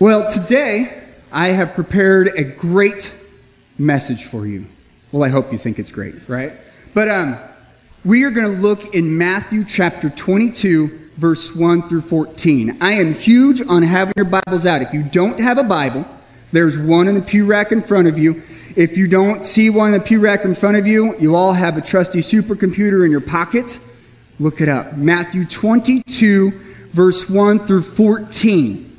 Well, today I have prepared a great message for you. Well, I hope you think it's great, right? But um, we are going to look in Matthew chapter 22, verse 1 through 14. I am huge on having your Bibles out. If you don't have a Bible, there's one in the pew rack in front of you. If you don't see one in the pew rack in front of you, you all have a trusty supercomputer in your pocket. Look it up. Matthew 22, verse 1 through 14.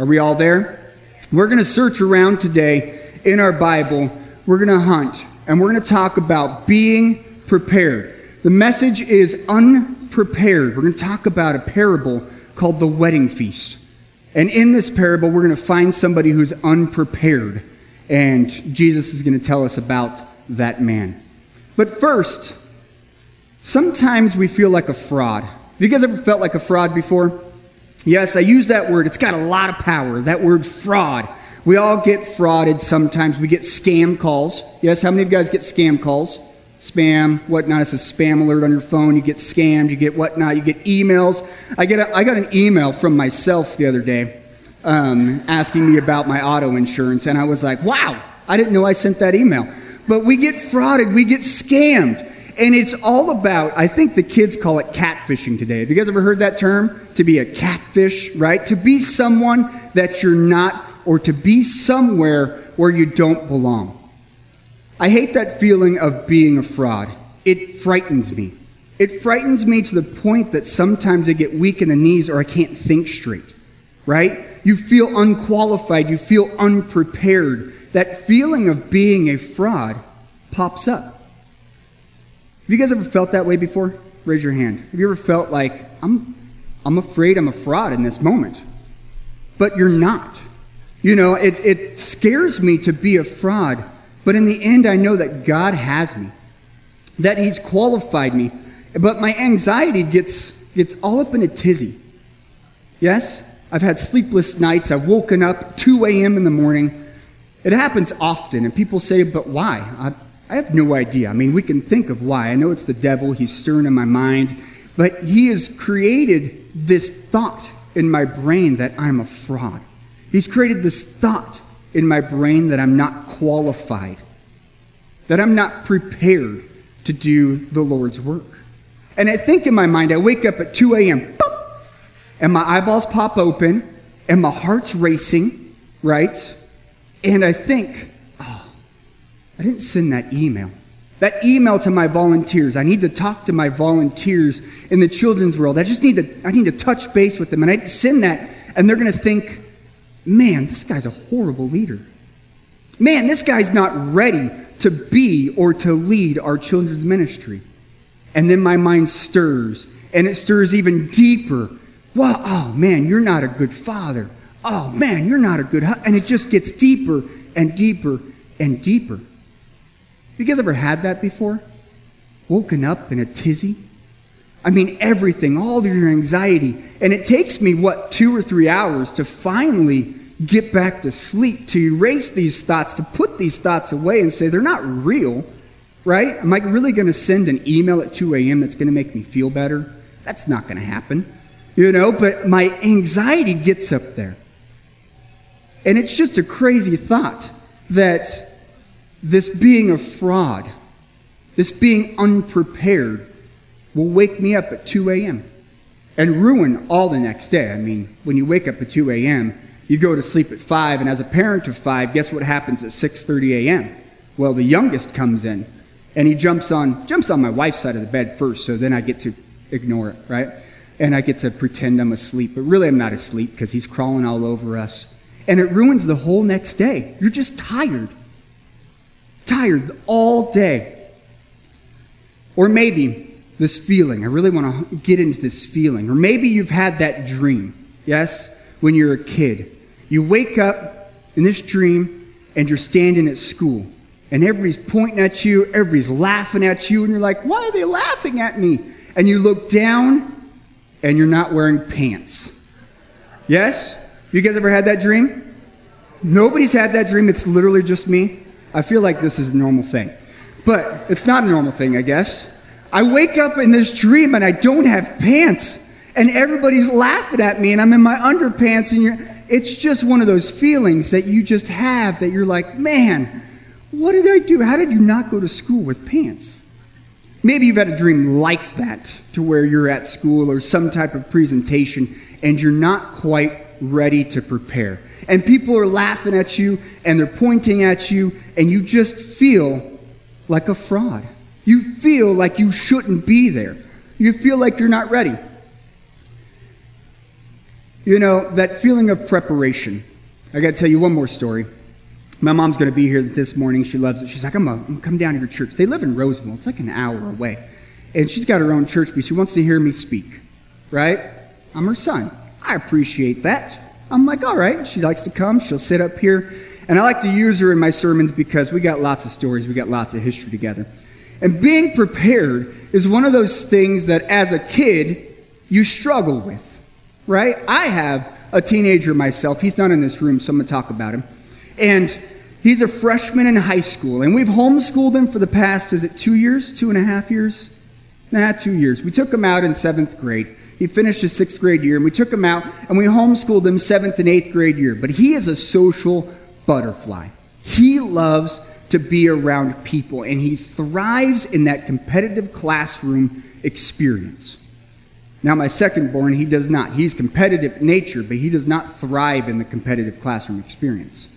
Are we all there? We're going to search around today in our Bible. We're going to hunt and we're going to talk about being prepared. The message is unprepared. We're going to talk about a parable called the wedding feast. And in this parable, we're going to find somebody who's unprepared. And Jesus is going to tell us about that man. But first, sometimes we feel like a fraud. Have you guys ever felt like a fraud before? Yes, I use that word. It's got a lot of power. That word fraud. We all get frauded sometimes. We get scam calls. Yes, how many of you guys get scam calls? Spam, whatnot. It's a spam alert on your phone. You get scammed. You get whatnot. You get emails. I, get a, I got an email from myself the other day um, asking me about my auto insurance. And I was like, wow, I didn't know I sent that email. But we get frauded. We get scammed. And it's all about, I think the kids call it catfishing today. Have you guys ever heard that term? To be a catfish, right? To be someone that you're not, or to be somewhere where you don't belong. I hate that feeling of being a fraud. It frightens me. It frightens me to the point that sometimes I get weak in the knees or I can't think straight, right? You feel unqualified, you feel unprepared. That feeling of being a fraud pops up. Have you guys ever felt that way before? Raise your hand. Have you ever felt like, I'm, I'm afraid I'm a fraud in this moment? But you're not. You know, it, it scares me to be a fraud, but in the end, I know that God has me, that He's qualified me. But my anxiety gets, gets all up in a tizzy. Yes? I've had sleepless nights. I've woken up 2 a.m. in the morning. It happens often, and people say, but why? I, I have no idea. I mean, we can think of why. I know it's the devil, he's stirring in my mind, but he has created this thought in my brain that I'm a fraud. He's created this thought in my brain that I'm not qualified, that I'm not prepared to do the Lord's work. And I think in my mind, I wake up at 2 a.m., and my eyeballs pop open, and my heart's racing, right? And I think, I didn't send that email. That email to my volunteers. I need to talk to my volunteers in the children's world. I just need to, I need to touch base with them. And I send that, and they're going to think, man, this guy's a horrible leader. Man, this guy's not ready to be or to lead our children's ministry. And then my mind stirs, and it stirs even deeper. Wow, oh man, you're not a good father. Oh man, you're not a good husband. And it just gets deeper and deeper and deeper. You guys ever had that before? Woken up in a tizzy? I mean, everything, all of your anxiety. And it takes me, what, two or three hours to finally get back to sleep, to erase these thoughts, to put these thoughts away and say, they're not real, right? Am I really going to send an email at 2 a.m. that's going to make me feel better? That's not going to happen, you know, but my anxiety gets up there. And it's just a crazy thought that this being a fraud, this being unprepared, will wake me up at 2 a.m. and ruin all the next day. I mean, when you wake up at 2 a.m., you go to sleep at 5, and as a parent of 5, guess what happens at 6.30 a.m.? Well, the youngest comes in, and he jumps on, jumps on my wife's side of the bed first, so then I get to ignore it, right? And I get to pretend I'm asleep, but really I'm not asleep because he's crawling all over us. And it ruins the whole next day. You're just tired tired all day. Or maybe this feeling, I really want to get into this feeling. Or maybe you've had that dream, yes, when you're a kid. You wake up in this dream and you're standing at school. And everybody's pointing at you, everybody's laughing at you, and you're like, why are they laughing at me? And you look down and you're not wearing pants. Yes? You guys ever had that dream? Nobody's had that dream. It's literally just me. I feel like this is a normal thing. But it's not a normal thing, I guess. I wake up in this dream and I don't have pants. And everybody's laughing at me and I'm in my underpants and It's just one of those feelings that you just have that you're like, man, what did I do? How did you not go to school with pants? Maybe you've had a dream like that to where you're at school or some type of presentation and you're not quite ready to prepare. And people are laughing at you and they're pointing at you, and you just feel like a fraud. You feel like you shouldn't be there. You feel like you're not ready. You know, that feeling of preparation. I got to tell you one more story. My mom's going to be here this morning. She loves it. She's like, I'm going to come down to your church. They live in Roseville. It's like an hour away. And she's got her own church, but she wants to hear me speak, right? I'm her son. I appreciate that. I'm like, all right. She likes to come. She'll sit up here. And I like to use her in my sermons because we got lots of stories. We got lots of history together. And being prepared is one of those things that as a kid, you struggle with, right? I have a teenager myself. He's not in this room, so I'm going to talk about him. And he's a freshman in high school. And we've homeschooled him for the past, is it two years? Two and a half years? Nah, two years. We took him out in seventh grade. He finished his sixth grade year, and we took him out and we homeschooled him seventh and eighth grade year. But he is a social butterfly. He loves to be around people, and he thrives in that competitive classroom experience. Now, my second born, he does not. He's competitive in nature, but he does not thrive in the competitive classroom experience.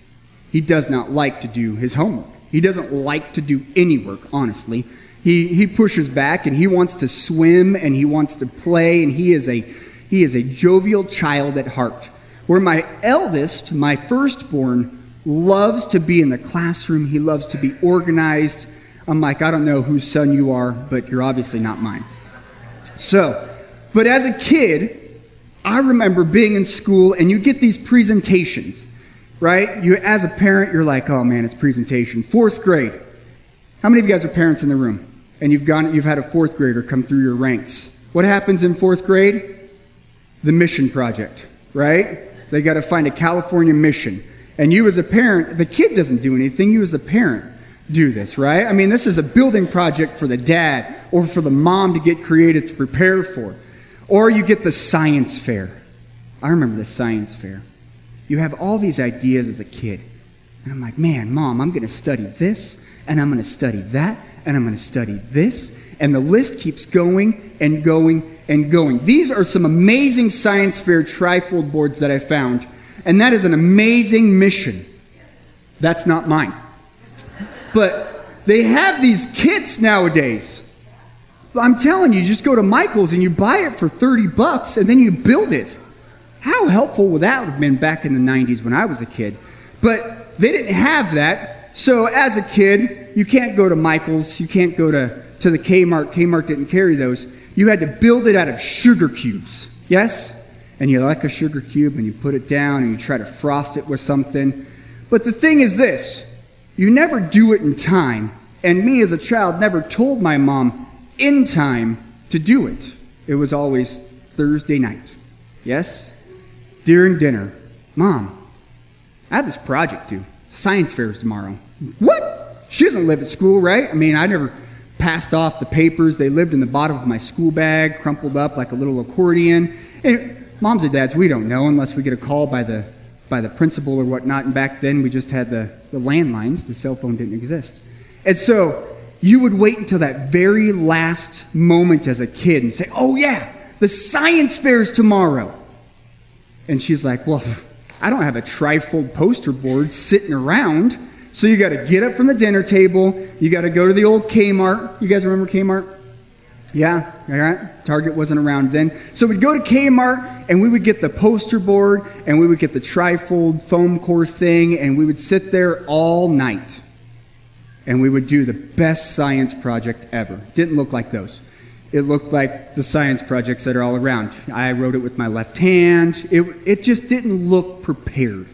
He does not like to do his homework. He doesn't like to do any work, honestly. He, he pushes back and he wants to swim and he wants to play and he is a he is a jovial child at heart. Where my eldest, my firstborn, loves to be in the classroom. He loves to be organized. I'm like, I don't know whose son you are, but you're obviously not mine. So, but as a kid, I remember being in school and you get these presentations, right? You as a parent, you're like, oh man, it's presentation. Fourth grade. How many of you guys are parents in the room? And you've gone you've had a fourth grader come through your ranks. What happens in fourth grade? The mission project, right? They got to find a California mission. And you as a parent, the kid doesn't do anything, you as a parent do this, right? I mean, this is a building project for the dad or for the mom to get creative to prepare for. Or you get the science fair. I remember the science fair. You have all these ideas as a kid. And I'm like, man, mom, I'm going to study this, and I'm going to study that, and I'm going to study this. And the list keeps going and going and going. These are some amazing science fair trifold boards that I found. And that is an amazing mission. That's not mine. But they have these kits nowadays. I'm telling you, just go to Michael's and you buy it for 30 bucks and then you build it. How helpful would that have been back in the 90s when I was a kid? But they didn't have that. So as a kid, you can't go to Michael's, you can't go to, to the Kmart. Kmart didn't carry those. You had to build it out of sugar cubes. Yes? And you like a sugar cube and you put it down and you try to frost it with something. But the thing is this you never do it in time. And me as a child never told my mom in time to do it. It was always Thursday night. Yes? During dinner. Mom, I have this project due. Science fair is tomorrow. What? She doesn't live at school, right? I mean, I never passed off the papers. They lived in the bottom of my school bag, crumpled up like a little accordion. And moms and dads, we don't know unless we get a call by the by the principal or whatnot. And back then, we just had the, the landlines. The cell phone didn't exist. And so you would wait until that very last moment as a kid and say, Oh, yeah, the science fair is tomorrow. And she's like, Well, I don't have a trifold poster board sitting around. So you got to get up from the dinner table. You got to go to the old Kmart. You guys remember Kmart? Yeah, all right. Target wasn't around then. So we'd go to Kmart and we would get the poster board and we would get the trifold foam core thing and we would sit there all night and we would do the best science project ever. Didn't look like those. It looked like the science projects that are all around. I wrote it with my left hand. It, it just didn't look prepared,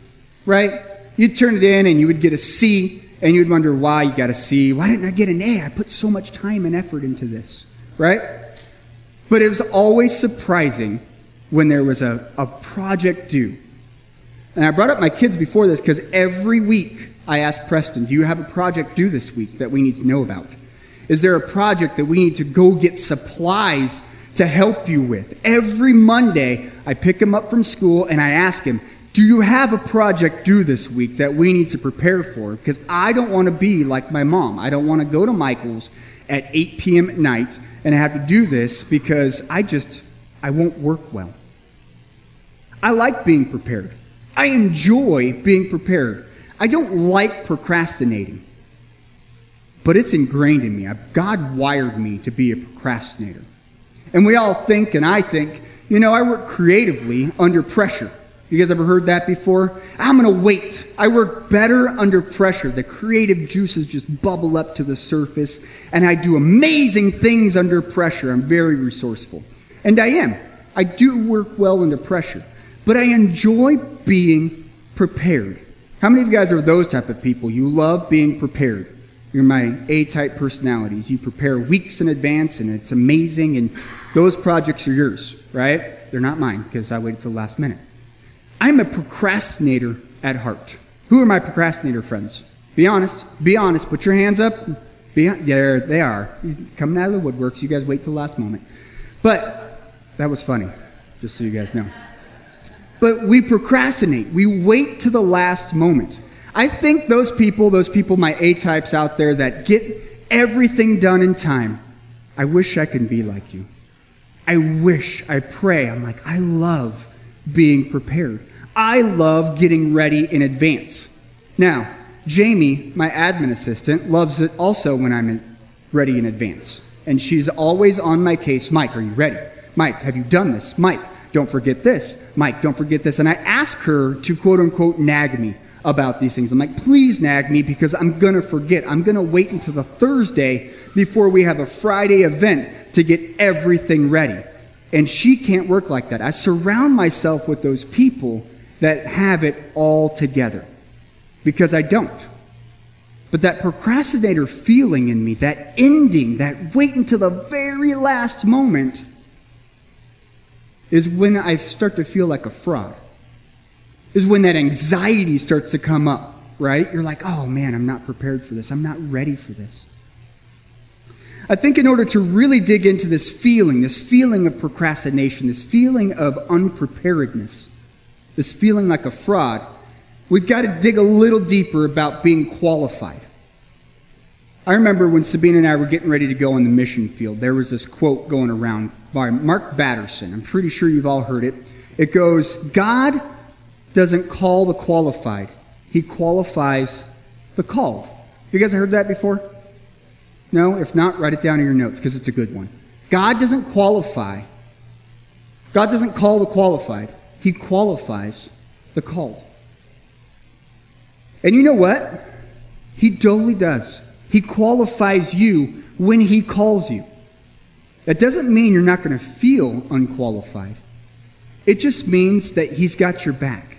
right? You'd turn it in and you would get a C, and you'd wonder why you got a C. Why didn't I get an A? I put so much time and effort into this, right? But it was always surprising when there was a, a project due. And I brought up my kids before this because every week I asked Preston, Do you have a project due this week that we need to know about? Is there a project that we need to go get supplies to help you with? Every Monday, I pick him up from school and I ask him, Do you have a project due this week that we need to prepare for? Because I don't want to be like my mom. I don't want to go to Michael's at 8 p.m. at night and have to do this because I just, I won't work well. I like being prepared. I enjoy being prepared. I don't like procrastinating, but it's ingrained in me. God wired me to be a procrastinator. And we all think, and I think, you know, I work creatively under pressure. You guys ever heard that before? I'm going to wait. I work better under pressure. The creative juices just bubble up to the surface, and I do amazing things under pressure. I'm very resourceful. And I am. I do work well under pressure. But I enjoy being prepared. How many of you guys are those type of people? You love being prepared. You're my A type personalities. You prepare weeks in advance, and it's amazing, and those projects are yours, right? They're not mine because I waited till the last minute. I'm a procrastinator at heart. Who are my procrastinator friends? Be honest. Be honest. Put your hands up. Be, there they are. Coming out of the woodworks. You guys wait till the last moment. But that was funny, just so you guys know. But we procrastinate. We wait to the last moment. I think those people, those people, my A types out there that get everything done in time, I wish I could be like you. I wish, I pray. I'm like, I love being prepared. I love getting ready in advance. Now, Jamie, my admin assistant, loves it also when I'm ready in advance. And she's always on my case Mike, are you ready? Mike, have you done this? Mike, don't forget this. Mike, don't forget this. And I ask her to quote unquote nag me about these things. I'm like, please nag me because I'm going to forget. I'm going to wait until the Thursday before we have a Friday event to get everything ready. And she can't work like that. I surround myself with those people that have it all together because I don't. But that procrastinator feeling in me, that ending, that wait until the very last moment, is when I start to feel like a fraud. Is when that anxiety starts to come up, right? You're like, oh man, I'm not prepared for this. I'm not ready for this. I think in order to really dig into this feeling, this feeling of procrastination, this feeling of unpreparedness, this feeling like a fraud, we've got to dig a little deeper about being qualified. I remember when Sabine and I were getting ready to go on the mission field, there was this quote going around by Mark Batterson. I'm pretty sure you've all heard it. It goes, God doesn't call the qualified, He qualifies the called. You guys heard that before? No? If not, write it down in your notes because it's a good one. God doesn't qualify. God doesn't call the qualified. He qualifies the called. And you know what? He totally does. He qualifies you when He calls you. That doesn't mean you're not going to feel unqualified. It just means that He's got your back,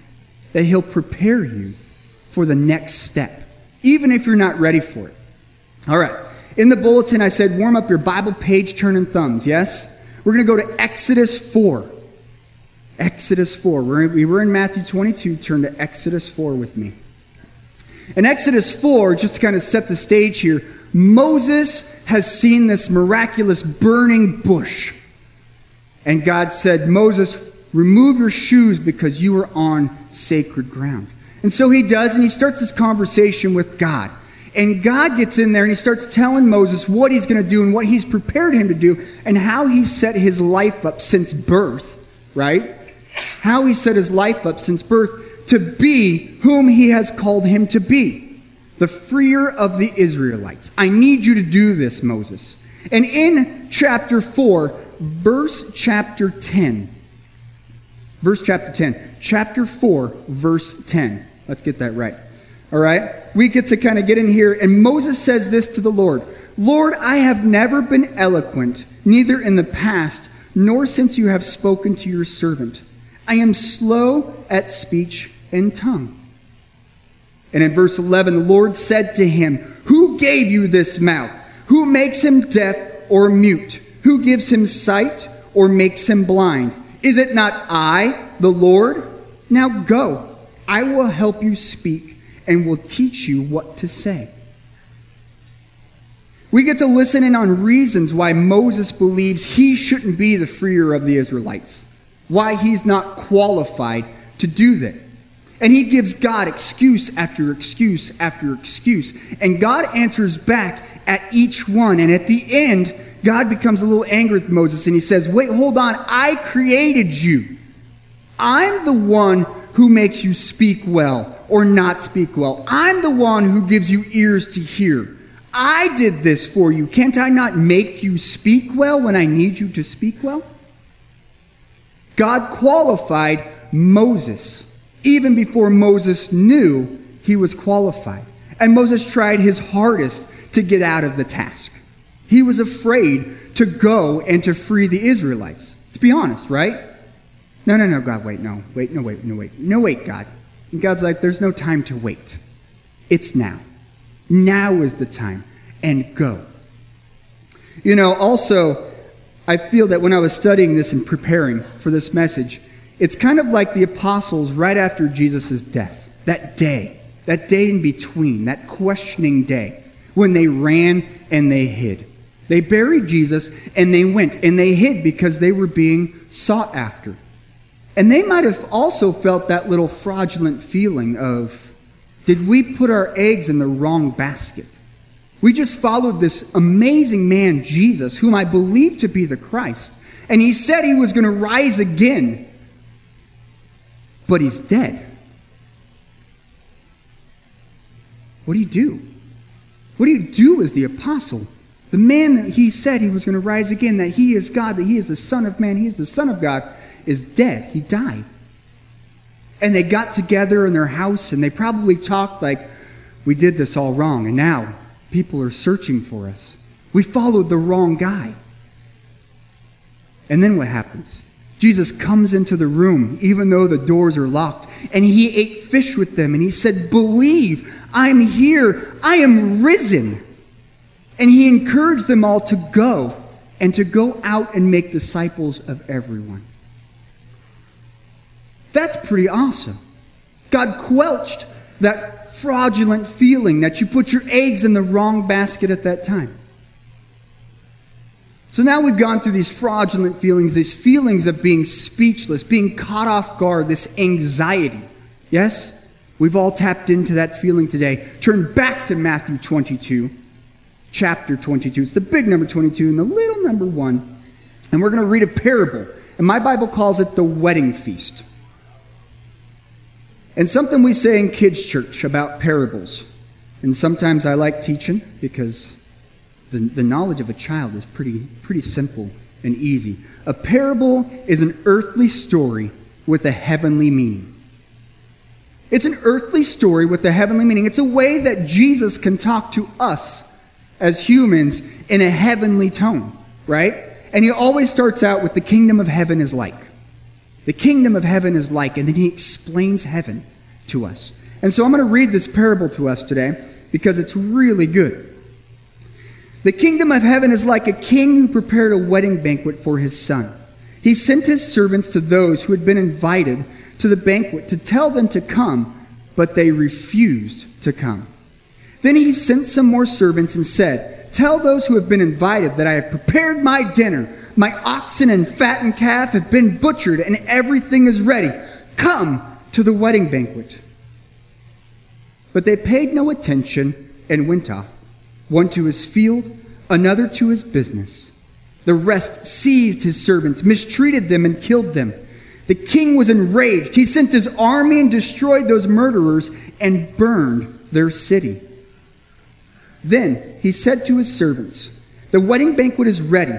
that He'll prepare you for the next step, even if you're not ready for it. All right. In the bulletin, I said warm up your Bible page turn and thumbs, yes? We're going to go to Exodus 4. Exodus 4. We're, we were in Matthew 22. Turn to Exodus 4 with me. In Exodus 4, just to kind of set the stage here, Moses has seen this miraculous burning bush. And God said, Moses, remove your shoes because you are on sacred ground. And so he does, and he starts this conversation with God. And God gets in there and he starts telling Moses what he's going to do and what he's prepared him to do and how he set his life up since birth, right? How he set his life up since birth to be whom he has called him to be the freer of the Israelites. I need you to do this, Moses. And in chapter 4, verse chapter 10, verse chapter 10, chapter 4, verse 10. Let's get that right. All right? We get to kind of get in here, and Moses says this to the Lord Lord, I have never been eloquent, neither in the past, nor since you have spoken to your servant. I am slow at speech and tongue. And in verse 11, the Lord said to him, Who gave you this mouth? Who makes him deaf or mute? Who gives him sight or makes him blind? Is it not I, the Lord? Now go. I will help you speak and will teach you what to say. We get to listen in on reasons why Moses believes he shouldn't be the freer of the Israelites why he's not qualified to do that. And he gives God excuse after excuse after excuse. And God answers back at each one. And at the end, God becomes a little angry with Moses and he says, Wait, hold on. I created you. I'm the one who makes you speak well or not speak well. I'm the one who gives you ears to hear. I did this for you. Can't I not make you speak well when I need you to speak well? God qualified Moses even before Moses knew he was qualified. And Moses tried his hardest to get out of the task. He was afraid to go and to free the Israelites. To be honest, right? No, no, no, God, wait, no, wait, no, wait, no, wait, no, wait, God. And God's like, there's no time to wait. It's now. Now is the time. And go. You know, also, I feel that when I was studying this and preparing for this message, it's kind of like the apostles right after Jesus' death. That day, that day in between, that questioning day, when they ran and they hid. They buried Jesus and they went and they hid because they were being sought after. And they might have also felt that little fraudulent feeling of, did we put our eggs in the wrong basket? We just followed this amazing man, Jesus, whom I believe to be the Christ. And he said he was going to rise again, but he's dead. What do you do? What do you do as the apostle? The man that he said he was going to rise again, that he is God, that he is the Son of Man, he is the Son of God, is dead. He died. And they got together in their house and they probably talked like, we did this all wrong. And now People are searching for us. We followed the wrong guy. And then what happens? Jesus comes into the room, even though the doors are locked, and he ate fish with them, and he said, Believe, I'm here, I am risen. And he encouraged them all to go and to go out and make disciples of everyone. That's pretty awesome. God quelched that fraudulent feeling that you put your eggs in the wrong basket at that time. So now we've gone through these fraudulent feelings, these feelings of being speechless, being caught off guard, this anxiety. Yes? We've all tapped into that feeling today. Turn back to Matthew 22, chapter 22. It's the big number 22 and the little number 1. And we're going to read a parable. And my Bible calls it the wedding feast. And something we say in kids' church about parables. And sometimes I like teaching because the, the knowledge of a child is pretty, pretty simple and easy. A parable is an earthly story with a heavenly meaning. It's an earthly story with a heavenly meaning. It's a way that Jesus can talk to us as humans in a heavenly tone, right? And he always starts out with the kingdom of heaven is like. The kingdom of heaven is like, and then he explains heaven to us. And so I'm going to read this parable to us today because it's really good. The kingdom of heaven is like a king who prepared a wedding banquet for his son. He sent his servants to those who had been invited to the banquet to tell them to come, but they refused to come. Then he sent some more servants and said, Tell those who have been invited that I have prepared my dinner my oxen and fattened calf have been butchered, and everything is ready. Come to the wedding banquet. But they paid no attention and went off, one to his field, another to his business. The rest seized his servants, mistreated them, and killed them. The king was enraged. He sent his army and destroyed those murderers and burned their city. Then he said to his servants, The wedding banquet is ready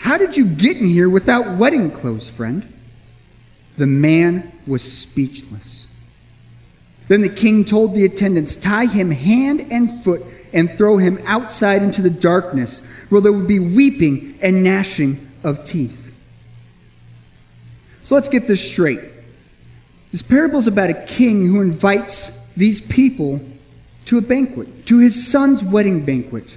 how did you get in here without wedding clothes, friend? The man was speechless. Then the king told the attendants, Tie him hand and foot and throw him outside into the darkness, where there would be weeping and gnashing of teeth. So let's get this straight. This parable is about a king who invites these people to a banquet, to his son's wedding banquet.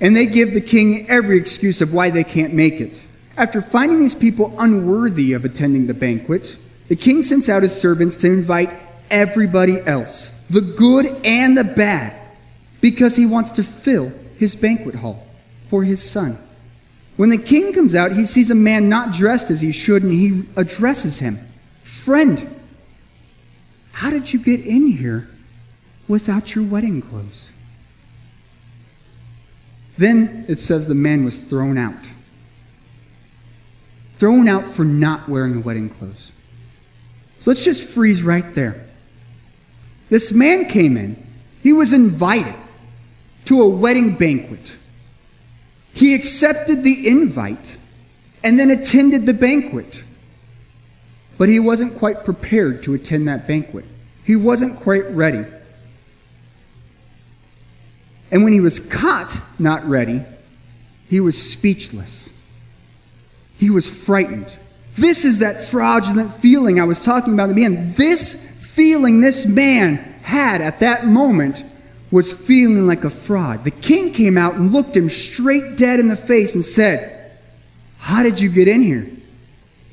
And they give the king every excuse of why they can't make it. After finding these people unworthy of attending the banquet, the king sends out his servants to invite everybody else, the good and the bad, because he wants to fill his banquet hall for his son. When the king comes out, he sees a man not dressed as he should, and he addresses him Friend, how did you get in here without your wedding clothes? Then it says the man was thrown out. Thrown out for not wearing the wedding clothes. So let's just freeze right there. This man came in, he was invited to a wedding banquet. He accepted the invite and then attended the banquet. But he wasn't quite prepared to attend that banquet. He wasn't quite ready. And when he was caught not ready, he was speechless. He was frightened. This is that fraudulent feeling I was talking about in the beginning. This feeling this man had at that moment was feeling like a fraud. The king came out and looked him straight dead in the face and said, How did you get in here?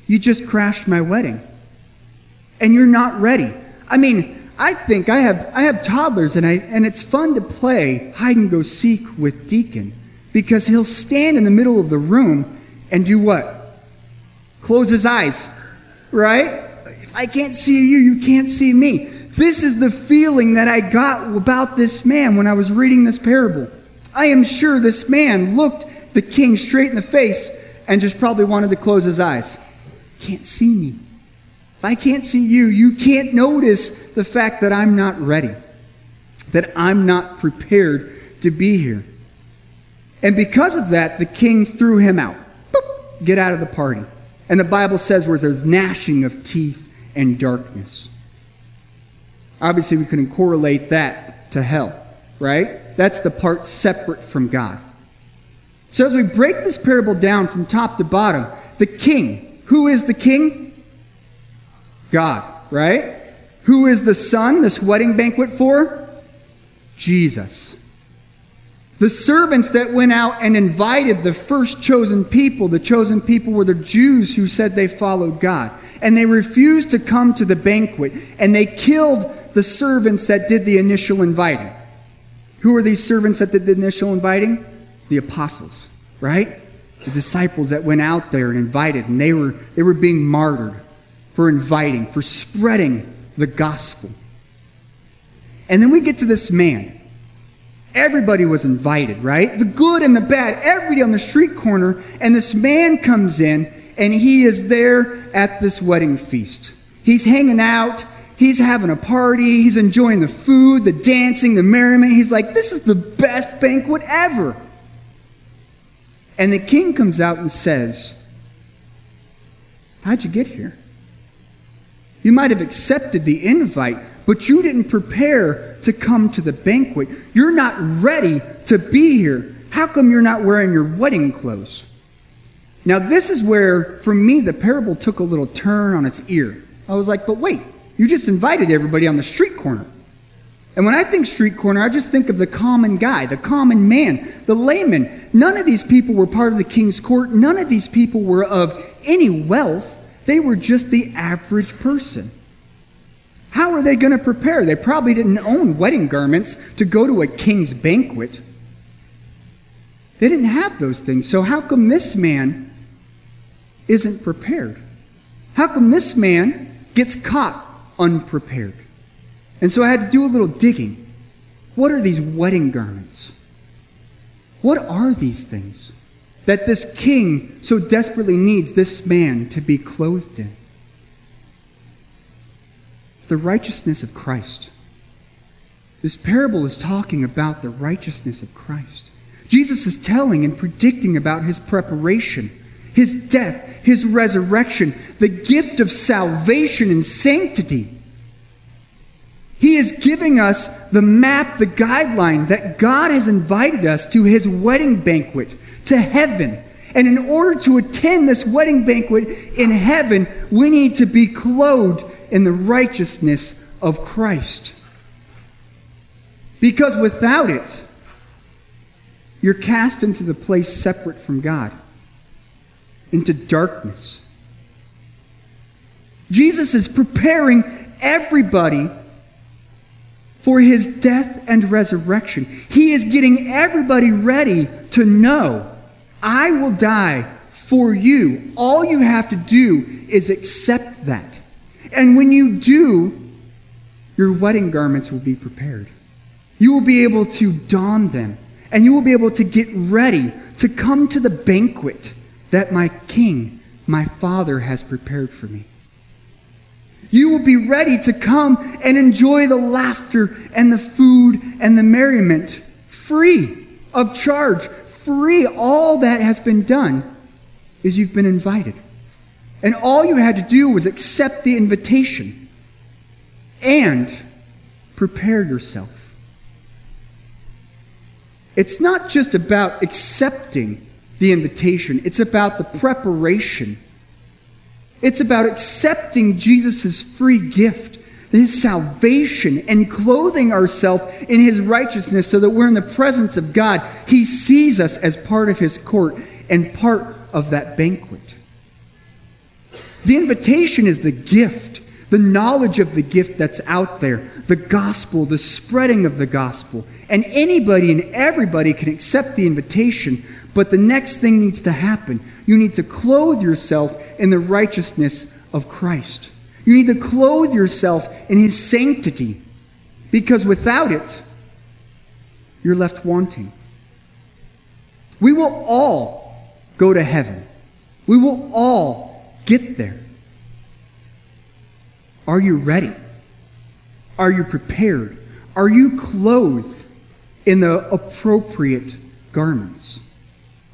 You just crashed my wedding. And you're not ready. I mean, I think I have I have toddlers and I and it's fun to play hide and go seek with Deacon because he'll stand in the middle of the room and do what? Close his eyes. Right? If I can't see you, you can't see me. This is the feeling that I got about this man when I was reading this parable. I am sure this man looked the king straight in the face and just probably wanted to close his eyes. Can't see me. If I can't see you, you can't notice the fact that I'm not ready, that I'm not prepared to be here. And because of that, the king threw him out. Boop, get out of the party. And the Bible says where there's gnashing of teeth and darkness. Obviously, we couldn't correlate that to hell, right? That's the part separate from God. So, as we break this parable down from top to bottom, the king, who is the king? God, right? Who is the son, this wedding banquet for? Jesus. The servants that went out and invited the first chosen people, the chosen people were the Jews who said they followed God. And they refused to come to the banquet. And they killed the servants that did the initial inviting. Who are these servants that did the initial inviting? The apostles, right? The disciples that went out there and invited, and they were, they were being martyred for inviting, for spreading the gospel. And then we get to this man. Everybody was invited, right? The good and the bad, everybody on the street corner. And this man comes in, and he is there at this wedding feast. He's hanging out. He's having a party. He's enjoying the food, the dancing, the merriment. He's like, this is the best banquet ever. And the king comes out and says, How'd you get here? You might have accepted the invite, but you didn't prepare to come to the banquet. You're not ready to be here. How come you're not wearing your wedding clothes? Now, this is where, for me, the parable took a little turn on its ear. I was like, but wait, you just invited everybody on the street corner. And when I think street corner, I just think of the common guy, the common man, the layman. None of these people were part of the king's court. None of these people were of any wealth. They were just the average person. How are they going to prepare? They probably didn't own wedding garments to go to a king's banquet. They didn't have those things. So, how come this man isn't prepared? How come this man gets caught unprepared. And so I had to do a little digging. What are these wedding garments? What are these things that this king so desperately needs this man to be clothed in? It's the righteousness of Christ. This parable is talking about the righteousness of Christ. Jesus is telling and predicting about his preparation, his death, his resurrection, the gift of salvation and sanctity. He is giving us the map, the guideline that God has invited us to his wedding banquet, to heaven. And in order to attend this wedding banquet in heaven, we need to be clothed in the righteousness of Christ. Because without it, you're cast into the place separate from God, into darkness. Jesus is preparing everybody for his death and resurrection. He is getting everybody ready to know I will die for you. All you have to do is accept that. And when you do, your wedding garments will be prepared. You will be able to don them, and you will be able to get ready to come to the banquet that my King, my Father, has prepared for me. You will be ready to come and enjoy the laughter and the food and the merriment free of charge, free. All that has been done is you've been invited. And all you had to do was accept the invitation and prepare yourself. It's not just about accepting the invitation, it's about the preparation. It's about accepting Jesus' free gift, his salvation, and clothing ourselves in his righteousness so that we're in the presence of God. He sees us as part of his court and part of that banquet. The invitation is the gift, the knowledge of the gift that's out there, the gospel, the spreading of the gospel. And anybody and everybody can accept the invitation, but the next thing needs to happen. You need to clothe yourself in the righteousness of Christ. You need to clothe yourself in his sanctity, because without it, you're left wanting. We will all go to heaven. We will all get there. Are you ready? Are you prepared? Are you clothed in the appropriate garments?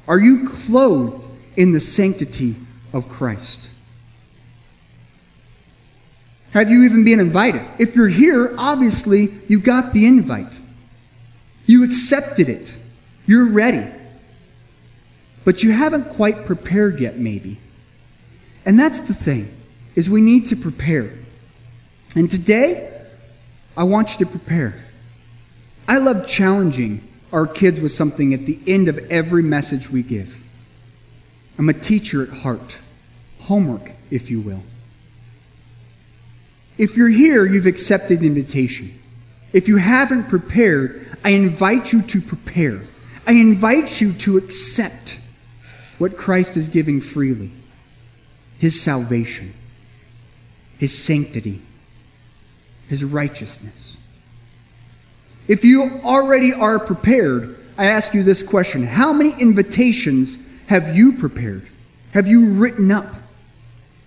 Are you clothed in the sanctity of Christ? Have you even been invited? If you're here, obviously you got the invite. You accepted it. You're ready. But you haven't quite prepared yet, maybe. And that's the thing, is we need to prepare. And today, I want you to prepare. I love challenging our kids with something at the end of every message we give. I'm a teacher at heart. Homework, if you will. If you're here, you've accepted the invitation. If you haven't prepared, I invite you to prepare. I invite you to accept what Christ is giving freely His salvation, His sanctity, His righteousness. If you already are prepared, I ask you this question How many invitations have you prepared? Have you written up?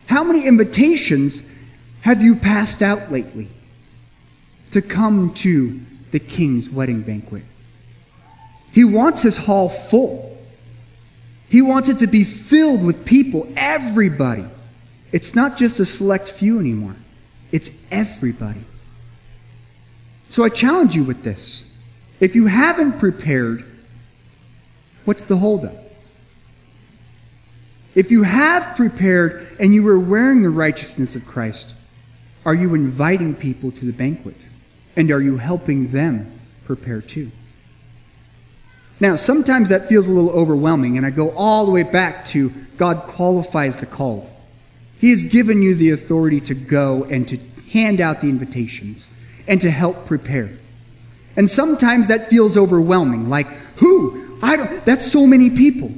How many invitations have you passed out lately to come to the king's wedding banquet? He wants his hall full. He wants it to be filled with people, everybody. It's not just a select few anymore, it's everybody. So I challenge you with this. If you haven't prepared, what's the holdup? If you have prepared and you are wearing the righteousness of Christ, are you inviting people to the banquet? And are you helping them prepare too? Now, sometimes that feels a little overwhelming, and I go all the way back to God qualifies the called. He has given you the authority to go and to hand out the invitations and to help prepare. And sometimes that feels overwhelming, like, who? I don't, that's so many people.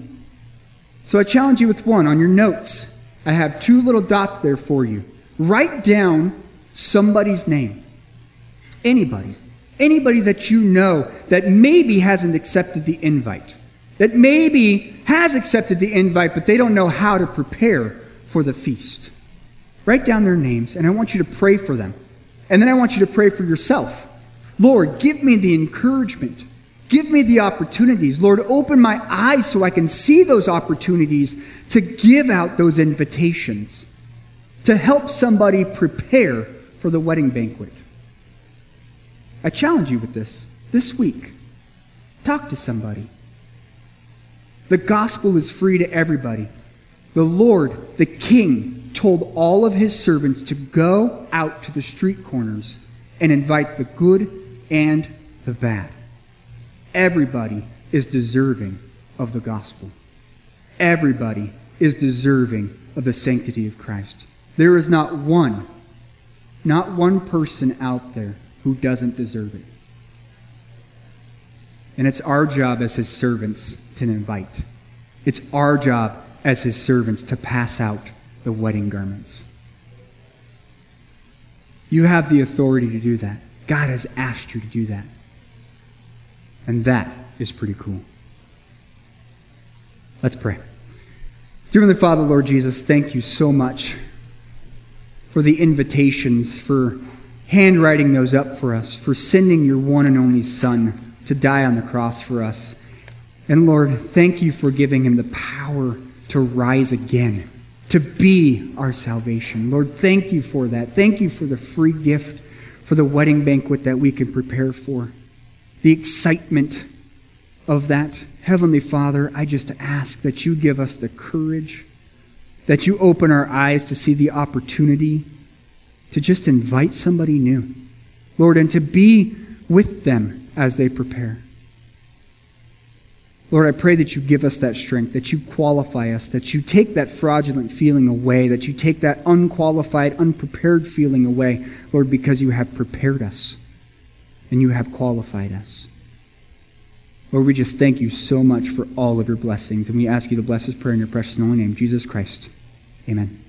So I challenge you with one on your notes. I have two little dots there for you. Write down somebody's name. Anybody. Anybody that you know that maybe hasn't accepted the invite. That maybe has accepted the invite, but they don't know how to prepare for the feast. Write down their names, and I want you to pray for them. And then I want you to pray for yourself. Lord, give me the encouragement. Give me the opportunities. Lord, open my eyes so I can see those opportunities to give out those invitations, to help somebody prepare for the wedding banquet. I challenge you with this this week. Talk to somebody. The gospel is free to everybody. The Lord, the King, told all of his servants to go out to the street corners and invite the good and the bad. Everybody is deserving of the gospel. Everybody is deserving of the sanctity of Christ. There is not one, not one person out there who doesn't deserve it. And it's our job as his servants to invite. It's our job as his servants to pass out the wedding garments. You have the authority to do that. God has asked you to do that. And that is pretty cool. Let's pray. Dear Heavenly Father, Lord Jesus, thank you so much for the invitations, for handwriting those up for us, for sending your one and only Son to die on the cross for us. And Lord, thank you for giving him the power to rise again, to be our salvation. Lord, thank you for that. Thank you for the free gift, for the wedding banquet that we can prepare for, the excitement of that. Heavenly Father, I just ask that you give us the courage, that you open our eyes to see the opportunity to just invite somebody new, Lord, and to be with them as they prepare. Lord, I pray that you give us that strength, that you qualify us, that you take that fraudulent feeling away, that you take that unqualified, unprepared feeling away, Lord, because you have prepared us and you have qualified us. Lord, we just thank you so much for all of your blessings, and we ask you to bless this prayer in your precious and holy name, Jesus Christ. Amen.